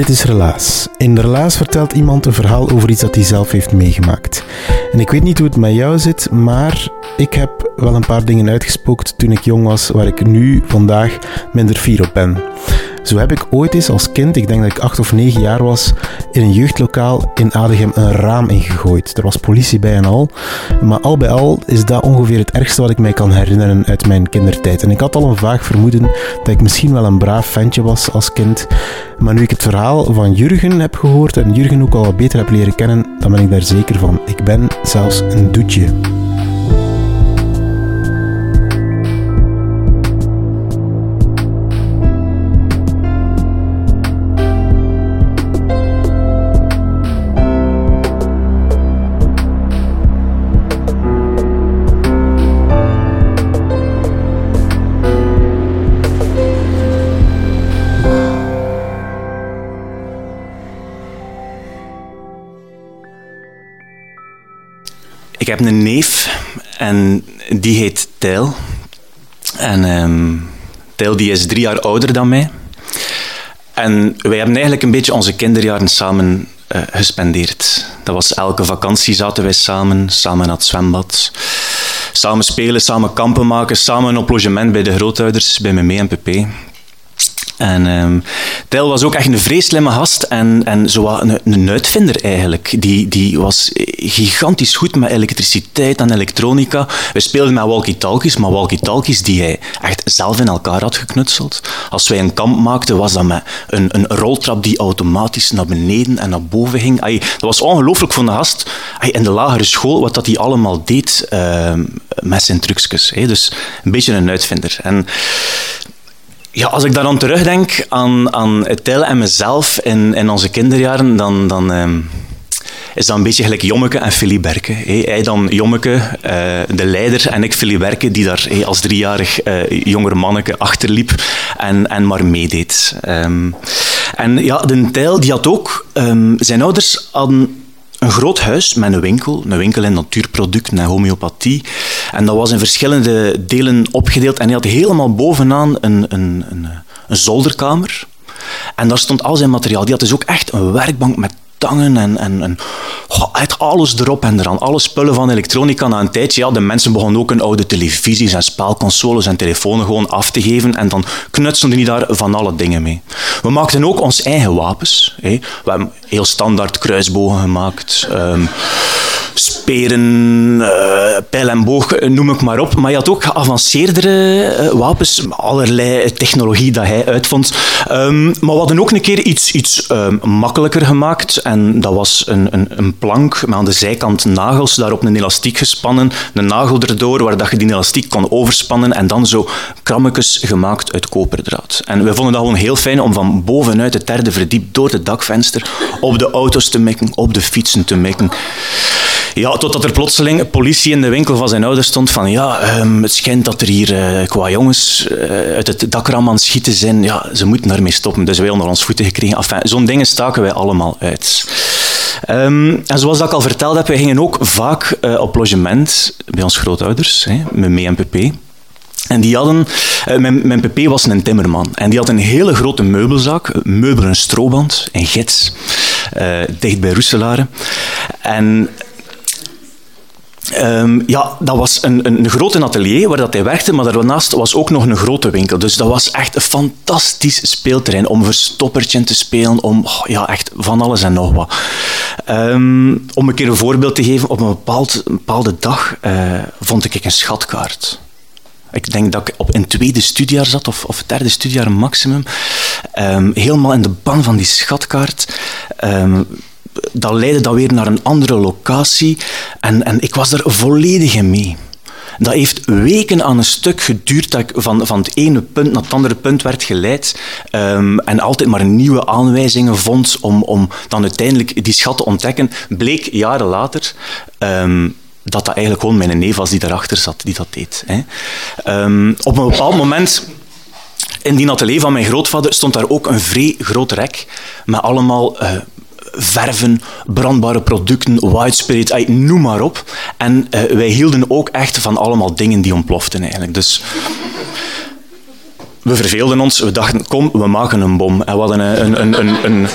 Dit is Relaas. In Relaas vertelt iemand een verhaal over iets dat hij zelf heeft meegemaakt. En ik weet niet hoe het met jou zit, maar ik heb wel een paar dingen uitgespookt toen ik jong was, waar ik nu vandaag minder fier op ben. Zo heb ik ooit eens als kind, ik denk dat ik acht of negen jaar was, in een jeugdlokaal in Adegem een raam ingegooid. Er was politie bij en al. Maar al bij al is dat ongeveer het ergste wat ik mij kan herinneren uit mijn kindertijd. En ik had al een vaag vermoeden dat ik misschien wel een braaf ventje was als kind. Maar nu ik het verhaal van Jurgen heb gehoord en Jurgen ook al wat beter heb leren kennen, dan ben ik daar zeker van. Ik ben zelfs een doetje. Ik heb een neef en die heet Tijl. En Tijl die is drie jaar ouder dan mij. En wij hebben eigenlijk een beetje onze kinderjaren samen eh, gespendeerd. Dat was elke vakantie zaten wij samen, samen naar het zwembad. Samen spelen, samen kampen maken, samen op logement bij de grootouders, bij me mee en Pepe. En Tijl was ook echt een vreselijke gast en, en zo een, een uitvinder eigenlijk. Die, die was gigantisch goed met elektriciteit en elektronica. We speelden met walkie-talkies, maar walkie-talkies die hij echt zelf in elkaar had geknutseld. Als wij een kamp maakten, was dat met een, een roltrap die automatisch naar beneden en naar boven ging. Ai, dat was ongelooflijk voor een gast ai, in de lagere school, wat dat hij allemaal deed ehm, met zijn trucjes. Dus een beetje een uitvinder. En ja, als ik daar dan terugdenk aan, aan het Tijl en mezelf in, in onze kinderjaren, dan, dan ehm, is dat een beetje gelijk Jommeke en Filiberke. hè. Hij dan Jommeke, eh, de leider, en ik Filiberke, die daar als driejarig eh, jonger manneke achterliep en, en maar meedeed. Ehm, en ja, de Tijl die had ook... ehm, zijn ouders hadden een groot huis met een winkel. Een winkel in natuurproducten en homeopathie. En dat was in verschillende delen opgedeeld. En hij had helemaal bovenaan een, een, een, een zolderkamer. En daar stond al zijn materiaal. Die had dus ook echt een werkbank met tangen en, en, en echt alles erop en eraan. Alle spullen van elektronica. Na een tijdje, ja, de mensen begonnen ook hun oude televisies en spelconsoles en telefoons gewoon af te geven. En dan knutselden die daar van alle dingen mee. We maakten ook ons eigen wapens. Hè. We hebben heel standaard kruisbogen gemaakt. ehm, speren, eh, pijl en boog, eh, noem ik maar op. Maar je had ook geavanceerdere eh, wapens, allerlei technologie dat hij uitvond. Ehm, maar we hadden ook een keer iets, iets ehm, makkelijker gemaakt. En dat was een, een, een plank met aan de zijkant nagels, daarop een elastiek gespannen, een nagel erdoor, waar dat je die elastiek kon overspannen en dan zo krammetjes gemaakt uit koperdraad. En we vonden dat gewoon heel fijn om van bovenuit het derde verdiep door het dakvenster op de auto's te mikken, op de fietsen te mikken. Ja, totdat er plotseling politie in de winkel van zijn ouders stond van ja, ehm, het schijnt dat er hier eh, qua jongens eh, uit het dakraam aan schieten zijn. Ja, ze moeten daarmee stoppen. Dus wij onder ons voeten gekregen. Enfin, zo'n dingen staken wij allemaal uit. Ehm, en zoals ik al verteld heb, wij gingen ook vaak eh, op logement bij ons grootouders, hè, met mee en pp. En die hadden, eh, mijn, mijn pp was een timmerman. En die had een hele grote meubelzaak, meubel en stroband, in Gids, eh, dicht bij Roeselare. En Ehm, ja, dat was een, een, grote atelier waar dat hij werkte, maar daarnaast was ook nog een grote winkel. Dus dat was echt een fantastisch speelterrein om verstoppertje te spelen, om oh, ja, echt van alles en nog wat. Ehm, om een keer een voorbeeld te geven, op een, bepaald, een bepaalde dag eh, vond ik een schatkaart. Ik denk dat ik op een tweede studiejaar zat, of, of derde studiejaar maximum. Ehm, helemaal in de ban van die schatkaart. Dat leidde dan weer naar een andere locatie. En, en ik was er volledig in mee. Dat heeft weken aan een stuk geduurd dat ik van, van het ene punt naar het andere punt werd geleid. Um, en altijd maar nieuwe aanwijzingen vond om, om dan uiteindelijk die schat te ontdekken. Bleek jaren later um, dat dat eigenlijk gewoon mijn neef was die daarachter zat, die dat deed. Hè. Um, op een bepaald moment in die atelier van mijn grootvader stond daar ook een vrij groot rek met allemaal uh, verven, brandbare producten, white spirit, noem maar op. En uh, wij hielden ook echt van allemaal dingen die ontploften eigenlijk. Dus we verveelden ons. We dachten, kom, we maken een bom. En we hadden een, een, een, een,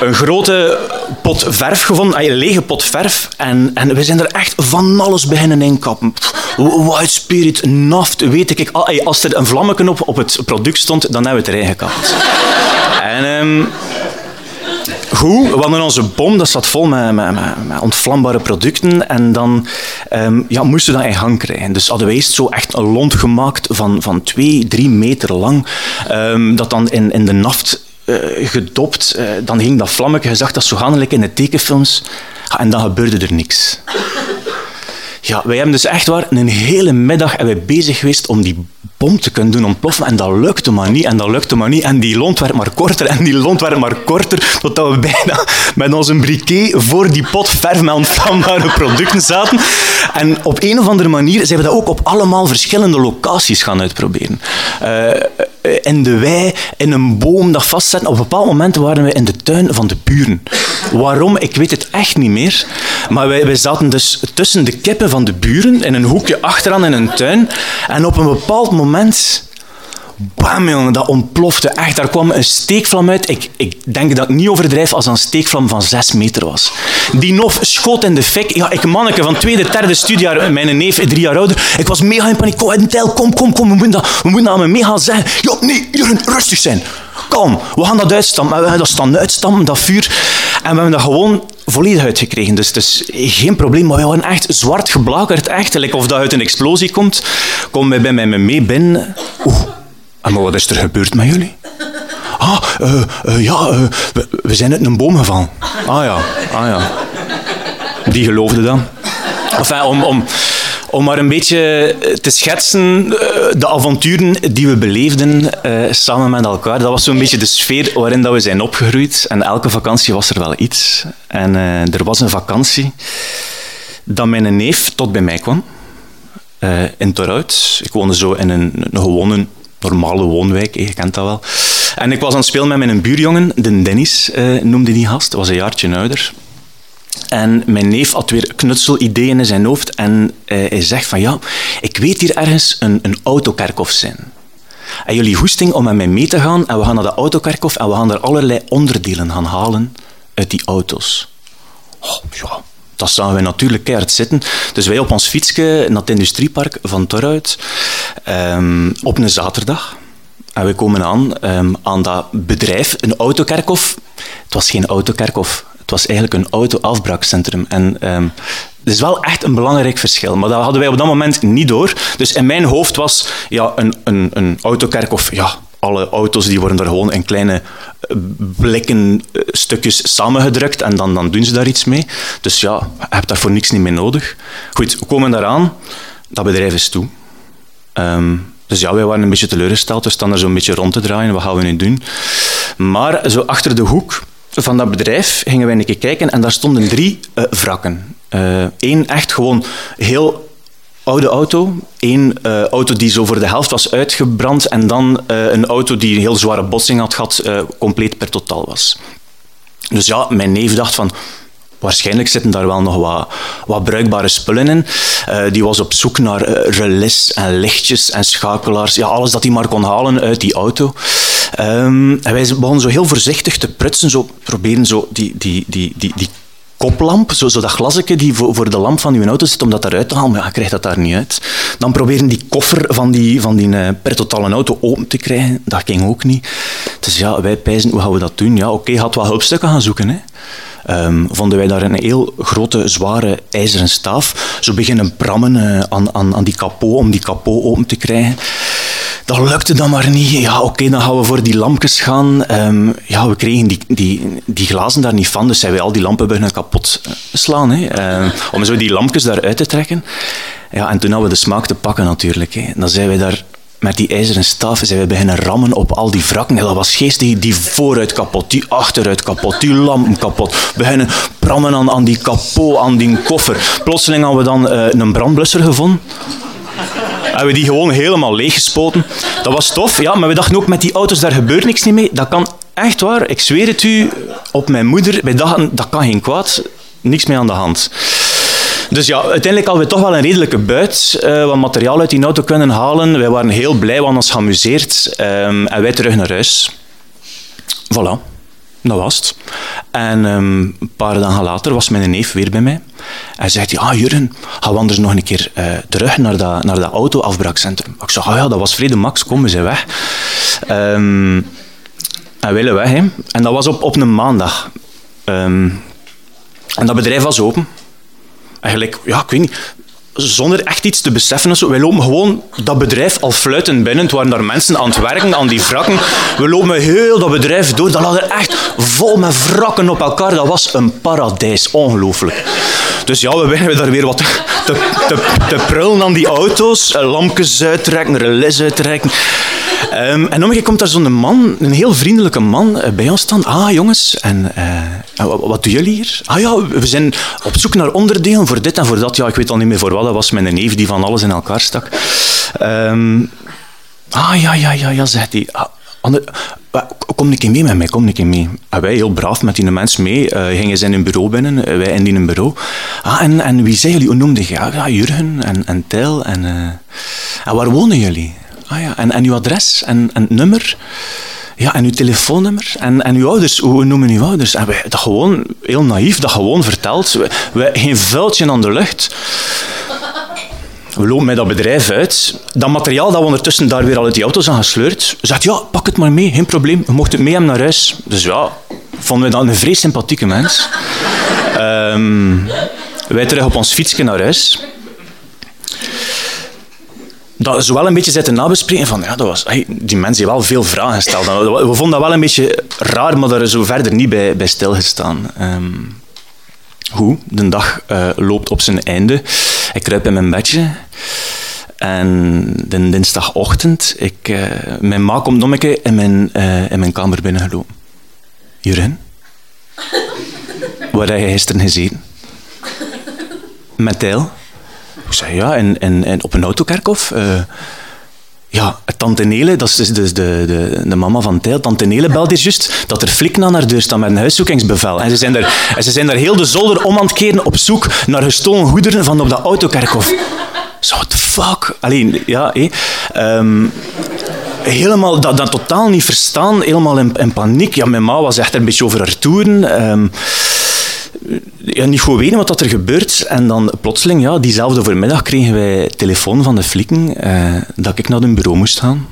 een grote pot verf gevonden, een lege pot verf. En, en we zijn er echt van alles beginnen inkappen. White Spirit, naft, weet ik. Als er een vlammetje op, op het product stond, dan hebben we het erin gekapt. en... Um, Goed, we hadden onze bom, dat zat vol met, met, met ontvlambare producten. En dan um, ja, moesten we dat in gang krijgen. Dus hadden eerst zo echt een lont gemaakt van, van twee, drie meter lang. Um, dat dan in, in de naft uh, gedopt. Uh, dan ging dat vlammetje, je zag dat zo gaandelijk in de tekenfilms. Ja, en dan gebeurde er niks. Ja, wij hebben dus echt waar een hele middag wij bezig geweest om die bom te kunnen doen ontploffen. En dat lukte maar niet, en dat lukte maar niet. En die lont werd maar korter, en die lont werd maar korter, totdat we bijna met onze briquet voor die pot verf met ontvlambare producten zaten. En op een of andere manier zijn we dat ook op allemaal verschillende locaties gaan uitproberen. Uh, in de wei, in een boom dat vastzetten. Op een bepaald moment waren we in de tuin van de buren. Waarom? Ik weet het echt niet meer. Maar wij, wij zaten dus tussen de kippen van de buren, in een hoekje achteraan in een tuin. En op een bepaald moment bam jongen, dat ontplofte echt. Daar kwam een steekvlam uit. Ik, ik denk dat ik niet overdrijf als een steekvlam van zes meter was. Die nof schoot in de fik. Ja, ik manneke van tweede, derde studiejaar, mijn neef drie jaar ouder. Ik was mega in paniek. Kom, tel, kom, kom, kom. We moeten dat, we moeten dat me gaan zeggen. Ja, nee, Jurgen, rustig zijn. Kom, we gaan dat uitstampen. We gaan dat staan uitstampen, dat vuur. En we hebben dat gewoon volledig uitgekregen. Dus het is geen probleem. Maar we waren echt zwart geblakerd. Echt, of dat uit een explosie komt. Kom bij mij mee binnen. Oeh. En maar wat is er gebeurd met jullie? Ah, uh, uh, ja, uh, we, we, zijn uit een boom gevallen. Ah ja, ah ja. Die geloofde dan. Enfin, om, om, om maar een beetje te schetsen, de avonturen die we beleefden samen met elkaar, dat was zo'n beetje de sfeer waarin dat we zijn opgegroeid. En elke vakantie was er wel iets. En er was een vakantie dat mijn neef tot bij mij kwam. in Torhout. Ik woonde zo in een, een gewone normale woonwijk, je kent dat wel. En ik was aan het spelen met mijn buurjongen, de Dennis eh, noemde die gast, was een jaartje ouder. En mijn neef had weer knutselideeën in zijn hoofd en uh, hij zegt van ja, ik weet hier ergens een, een autokerkhof zijn. En jullie hoesting om met mij mee te gaan en we gaan naar de autokerkhof en we gaan daar allerlei onderdelen gaan halen uit die auto's. Oh, ja, dat zagen wij natuurlijk keihard zitten. Dus wij op ons fietsje naar het industriepark van Torhout um, op een zaterdag. En we komen aan um, aan dat bedrijf, een autokerkhof. Het was geen autokerkhof, het was eigenlijk een autoafbraakcentrum. En dat is wel echt een belangrijk verschil. Maar dat hadden wij op dat moment niet door. Dus in mijn hoofd was ja, een, een, een autokerkhof, ja, alle auto's die worden er gewoon in kleine eh, blikken eh, stukjes samengedrukt en dan, dan doen ze daar iets mee. Dus ja, je hebt daar voor niks niet meer nodig. Goed, we komen daaraan. Dat bedrijf is toe. Um, dus ja, wij waren een beetje teleurgesteld. We staan er zo'n beetje rond te draaien. Wat gaan we nu doen? Maar zo achter de hoek van dat bedrijf gingen wij een keer kijken en daar stonden drie uh, wrakken. Eén echt gewoon heel oude auto. Eén uh, auto die zo voor de helft was uitgebrand en dan uh, een auto die een heel zware botsing had gehad, uh, compleet per totaal was. Dus ja, mijn neef dacht van... Waarschijnlijk zitten daar wel nog wat, wat bruikbare spullen in. die was op zoek naar relais en lichtjes en schakelaars. Ja, alles dat hij maar kon halen uit die auto. Um, en wij begonnen zo heel voorzichtig te prutsen, zo proberen zo die, die, die, die, die koplamp, zo, zo dat glasje die voor, voor de lamp van je auto zit, om dat eruit te halen, maar je krijgt dat daar niet uit. Dan proberen die koffer van die, van die uh, per totale auto open te krijgen, dat ging ook niet. Dus ja, wij pijzen, hoe gaan we dat doen? Ja, oké, okay, had wel hulpstukken gaan zoeken. Hè. ehm, vonden wij daar een heel grote, zware ijzeren staaf. Zo beginnen prammen eh, aan, aan, aan die kapot, om die kapot open te krijgen. Dat lukte dan maar niet. Ja, oké, dan gaan we voor die lampjes gaan. Ehm, ja, we kregen die, die, die glazen daar niet van, dus zijn wij al die lampen beginnen kapot eh, slaan. Hè, ehm, om zo die lampjes daaruit te trekken. Ja, en toen hadden we de smaak te pakken natuurlijk. Hè. Dan zijn wij daar met die ijzeren staven zijn we beginnen rammen op al die wrakken. dat was geestig. Die vooruit kapot, die achteruit kapot, die lampen kapot. We beginnen prammen aan, aan die kapot, aan die koffer. Plotseling hadden we dan uh, een brandblusser gevonden hebben we die gewoon helemaal leeggespoten. Dat was tof, ja, maar we dachten ook met die auto's, daar gebeurt niks niet mee. Dat kan echt waar, ik zweer het u, op mijn moeder. Wij dachten, dat kan geen kwaad, niks meer aan de hand. Dus ja, uiteindelijk hadden we toch wel een redelijke buit, uh, wat materiaal uit die auto kunnen halen. Wij waren heel blij, we hadden ons geamuseerd. Um, en wij terug naar huis. Voilà. Dat was het. En um, een paar dagen later was mijn neef weer bij mij. Hij zegt, ah Jurgen, gaan we anders nog een keer uh, terug naar dat, naar dat auto-afbraakcentrum? Ik zeg, ah ja, dat was vrede max, kom, we zijn weg. Um, en willen weg, hè. En dat was op, op een maandag. Um, en dat bedrijf was open. Eigenlijk, ja, ik weet niet zonder echt iets te beseffen. Zo. Wij lopen gewoon dat bedrijf al fluitend binnen. Het waren daar mensen aan het werken, aan die wrakken. We lopen heel dat bedrijf door. Dat lag er echt vol met wrakken op elkaar. Dat was een paradijs. Ongelooflijk. Dus ja, we beginnen daar weer wat te, prullen aan die auto's. Lampjes uittrekken, relais uittrekken. Um, en dan komt daar zo'n man, een heel vriendelijke man, eh, bij ons staan. Ah, jongens, en uh, wat doen jullie hier? Ah ja, we zijn op zoek naar onderdelen voor dit en voor dat. Ja, ik weet al niet meer voor wat. Dat was mijn neef die van alles in elkaar stak. Um, ah, ja, ja, ja, ja, zegt hij. Ah, kom een keer mee met mij, kom een mee. En wij heel braaf met die mensen mee, uh, gingen ze in hun bureau binnen, wij in die bureau. Ah, en, en wie zijn jullie? Hoe noemde je? Ja, ja Jurgen en, en. En, uh, en waar wonen jullie? Ah ja, en, en uw adres en, en nummer. Ja, en uw telefoonnummer en, en uw ouders. Hoe noemen uw ouders? En wij dat gewoon, heel naïef, dat gewoon verteld. Wij, geen vuiltje aan de lucht. We lopen met dat bedrijf uit. Dat materiaal dat we ondertussen daar weer al uit die auto's aan gesleurd. Zegt, ja, pak het maar mee, geen probleem. We mochten het mee hebben naar huis. Dus ja, vonden we dat een vrees sympathieke mens. um, wij terug op ons fietsje naar huis dat ze wel een beetje zitten nabespreken van, ja, dat was, hey, die mensen hebben wel veel vragen gesteld. We vonden dat wel een beetje raar, maar daar is zo verder niet bij, bij stilgestaan. Um, hoe? De dag uh, loopt op zijn einde. Ik kruip in mijn bedje. En de dinsdagochtend, ik, uh, mijn ma komt nog een keer in mijn, uh, in mijn kamer binnengelopen. Jurin, waar heb je gisteren gezeten? Met? Ik zei, ja, en, en, en op een autokerkhof? Uh, ja, tante Nele, dat is dus de, de, de mama van Tijl, tante Nele belde is juist dat er flikken aan haar deur staan met een huiszoekingsbevel. En ze zijn daar, en ze zijn daar heel de zolder om aan het keren op zoek naar gestolen goederen van op dat autokerkhof. Zo, what the fuck? Alleen, ja, hé. Um, helemaal dat, dat totaal niet verstaan, helemaal in, in, paniek. Ja, mijn ma was echt een beetje over haar toeren. Um, ja, niet goed weten wat er gebeurt. En dan plotseling, ja, diezelfde voormiddag kregen wij telefoon van de flikken eh, dat ik naar hun bureau moest gaan.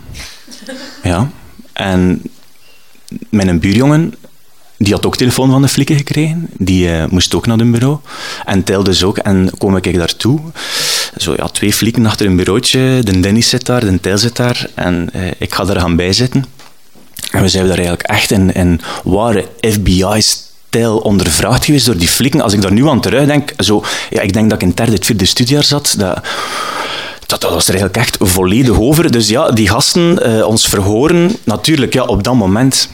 Ja. En mijn buurjongen, die had ook telefoon van de flikken gekregen. Die uh, moest ook naar hun bureau. En telde dus ook. En kom ik daartoe. Zo, ja, twee flikken achter een bureautje. De Dennis zit daar, de Tel zit daar. En uh, ik ga er gaan bijzitten. En we zijn daar eigenlijk echt in, in ware Ondervraagd geweest door die flikken. Als ik daar nu aan terugdenk, zo, ja, ik denk dat ik in derde, het vierde studiejaar zat. Dat, dat, was er eigenlijk echt volledig over. Dus ja, die gasten uh, ons verhoren, natuurlijk, ja, op dat moment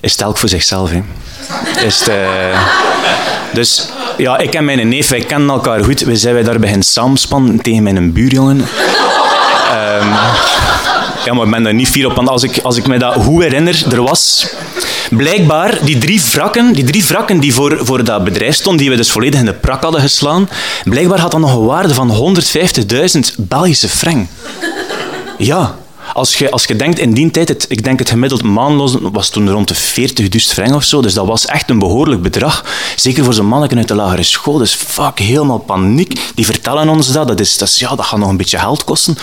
is het elk voor zichzelf. Hè. Is uh, dus ja, ik en mijn neef, wij kennen elkaar goed. We zijn wij daar beginnen samenspannen tegen mijn buurjongen. Um, ja, maar ik ben daar niet fier op, want als ik, als ik me dat goed herinner, er was blijkbaar die drie wrakken, die drie wrakken die voor, voor dat bedrijf stonden, die we dus volledig in de prak hadden geslaan, blijkbaar had dat nog een waarde van 150.000 Belgische frank. Ja. Als je, als je denkt, in die tijd, het, ik denk het gemiddeld maandloos was toen rond de 40.000 frank of zo, dus dat was echt een behoorlijk bedrag. Zeker voor zo'n manneken uit de lagere school. Dus fuck, helemaal paniek. Die vertellen ons dat. Dat, is, dat, is, ja, dat gaat nog een beetje geld kosten.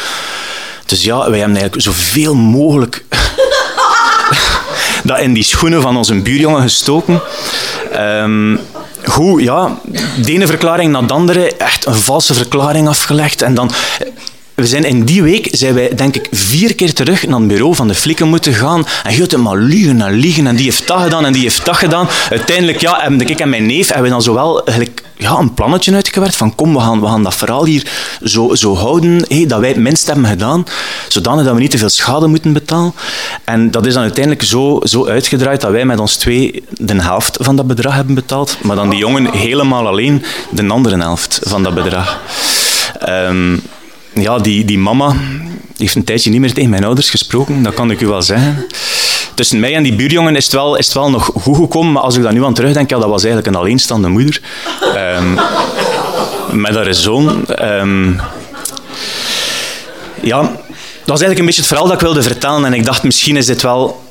Dus ja, wij hebben eigenlijk zoveel mogelijk dat in die schoenen van onze buurjongen gestoken. Um, goed, ja, de ene verklaring na de andere, echt een valse verklaring afgelegd. En dan we zijn in die week zijn wij, denk ik, vier keer terug naar het bureau van de flikken moeten gaan. En het maar liegen en liegen. En die heeft dat gedaan en die heeft dat gedaan. Uiteindelijk, ja, hebben ik en mijn neef hebben dan zowel ja, een plannetje uitgewerkt van kom, we gaan, we gaan dat verhaal hier zo, zo houden, hey, dat wij het minst hebben gedaan, zodanig dat we niet te veel schade moeten betalen. En dat is dan uiteindelijk zo, zo uitgedraaid dat wij met ons twee de helft van dat bedrag hebben betaald, maar dan die jongen helemaal alleen de andere helft van dat bedrag. Um, ja, die, die mama heeft een tijdje niet meer tegen mijn ouders gesproken, dat kan ik u wel zeggen. Tussen mij en die buurjongen is het wel, is het wel nog goed gekomen, maar als ik daar nu aan terugdenk, ja, dat was eigenlijk een alleenstaande moeder. Um, met haar zoon. Um, ja, dat was eigenlijk een beetje het verhaal dat ik wilde vertellen. En ik dacht, misschien is dit wel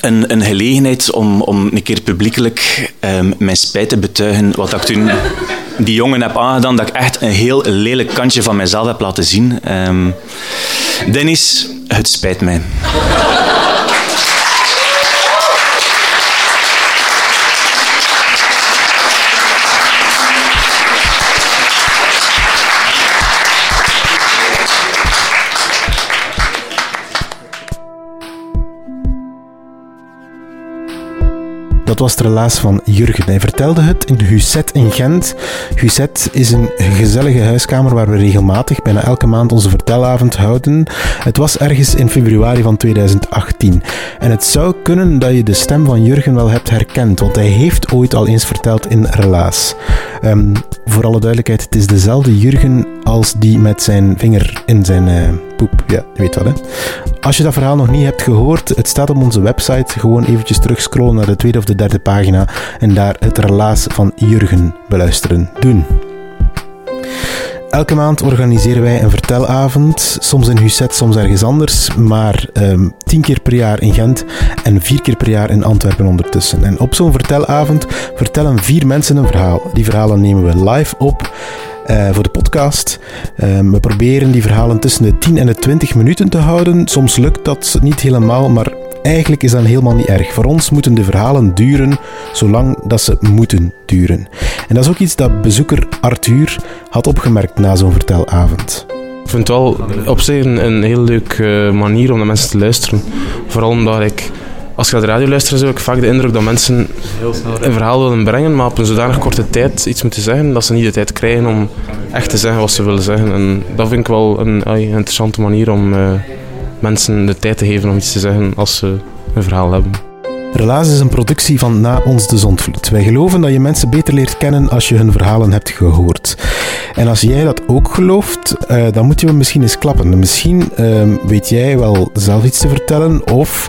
een, een gelegenheid om, om een keer publiekelijk um, mijn spijt te betuigen. Wat ik toen die jongen heb aangedaan, dat ik echt een heel lelijk kantje van mezelf heb laten zien. Um, Dennis, het spijt mij. Was het relaas van Jurgen. Hij vertelde het in Huset in Gent. Huset is een gezellige huiskamer waar we regelmatig, bijna elke maand, onze vertelavond houden. Het was ergens in februari van 2018. En het zou kunnen dat je de stem van Jurgen wel hebt herkend, want hij heeft ooit al eens verteld in Relaas. Um, voor alle duidelijkheid, het is dezelfde Jurgen als die met zijn vinger in zijn uh, poep. Ja, je weet wat hè. Als je dat verhaal nog niet hebt gehoord, het staat op onze website. Gewoon eventjes terugscrollen naar de tweede of de derde pagina en daar het relaas van Jurgen beluisteren. Doen. Elke maand organiseren wij een vertelavond, soms in Husset, soms ergens anders, maar um, tien keer per jaar in Gent en vier keer per jaar in Antwerpen ondertussen. En op zo'n vertelavond vertellen vier mensen een verhaal. Die verhalen nemen we live op. Uh, voor de podcast. Um, we proberen die verhalen tussen de 10 en de 20 minuten te houden. Soms lukt dat niet helemaal, maar eigenlijk is dat helemaal niet erg. Voor ons moeten de verhalen duren zolang dat ze moeten duren. En dat is ook iets dat bezoeker Arthur had opgemerkt na zo'n vertelavond. Ik vind het wel op zich een, een heel leuke manier om naar mensen te luisteren. Vooral omdat ik, als ik naar de radio luister, heb ik vaak de indruk dat mensen een verhaal willen brengen, maar op een zodanig korte tijd iets moeten zeggen, dat ze niet de tijd krijgen om echt te zeggen wat ze willen zeggen. En dat vind ik wel een, een interessante manier om uh, mensen de tijd te geven om iets te zeggen als ze een verhaal hebben. Relaas is een productie van Na ons de Zondvloed. Wij geloven dat je mensen beter leert kennen als je hun verhalen hebt gehoord. En als jij dat ook gelooft, uh, dan moet je me misschien eens klappen. Misschien uh, weet jij wel zelf iets te vertellen of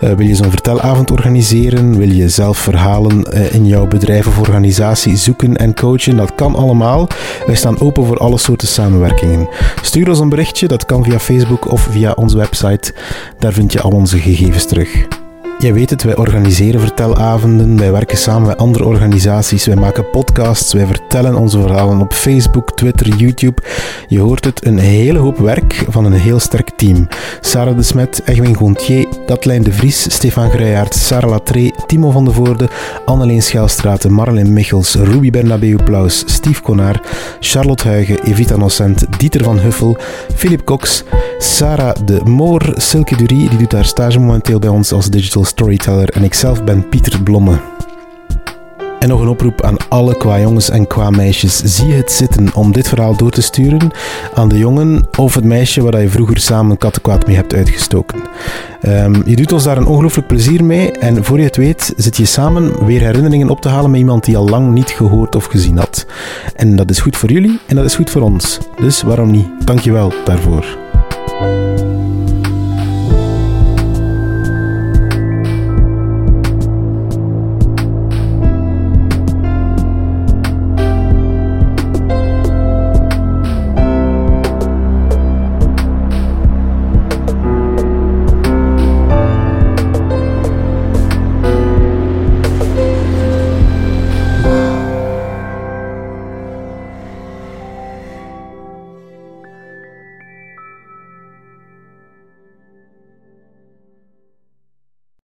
uh, wil je zo'n vertelavond organiseren, wil je zelf verhalen eh, in jouw bedrijf of organisatie zoeken en coachen. Dat kan allemaal. Wij staan open voor alle soorten samenwerkingen. Stuur ons een berichtje, dat kan via Facebook of via onze website. Daar vind je al onze gegevens terug. Jij weet het, wij organiseren vertelavonden, wij werken samen met andere organisaties, wij maken podcasts, wij vertellen onze verhalen op Facebook, Twitter, YouTube. Je hoort het, een hele hoop werk van een heel sterk team. Sarah de Smet, Egwin Gontier, Datlijn de Vries, Stefan Gruijaert, Sarah Latree, Timo van de Voorde, Anneleen Schelstraten, Marlene Michels, Ruby Bernabeu Plaus, Steve Konar, Charlotte Huigen, Evita Nocent, Dieter van Huffel, Philip Cox, Sarah de Moor, Silke Durie, die doet haar stage momenteel bij ons als digital storyteller en ikzelf ben Pieter Blomme. En nog een oproep aan alle qua jongens en qua meisjes. Zie het zitten om dit verhaal door te sturen aan de jongen of het meisje waar je vroeger samen kattenkwaad mee hebt uitgestoken. Um, je doet ons daar een ongelooflijk plezier mee en voor je het weet zit je samen weer herinneringen op te halen met iemand die al lang niet gehoord of gezien had. En dat is goed voor jullie en dat is goed voor ons. Dus waarom niet? Dankjewel daarvoor.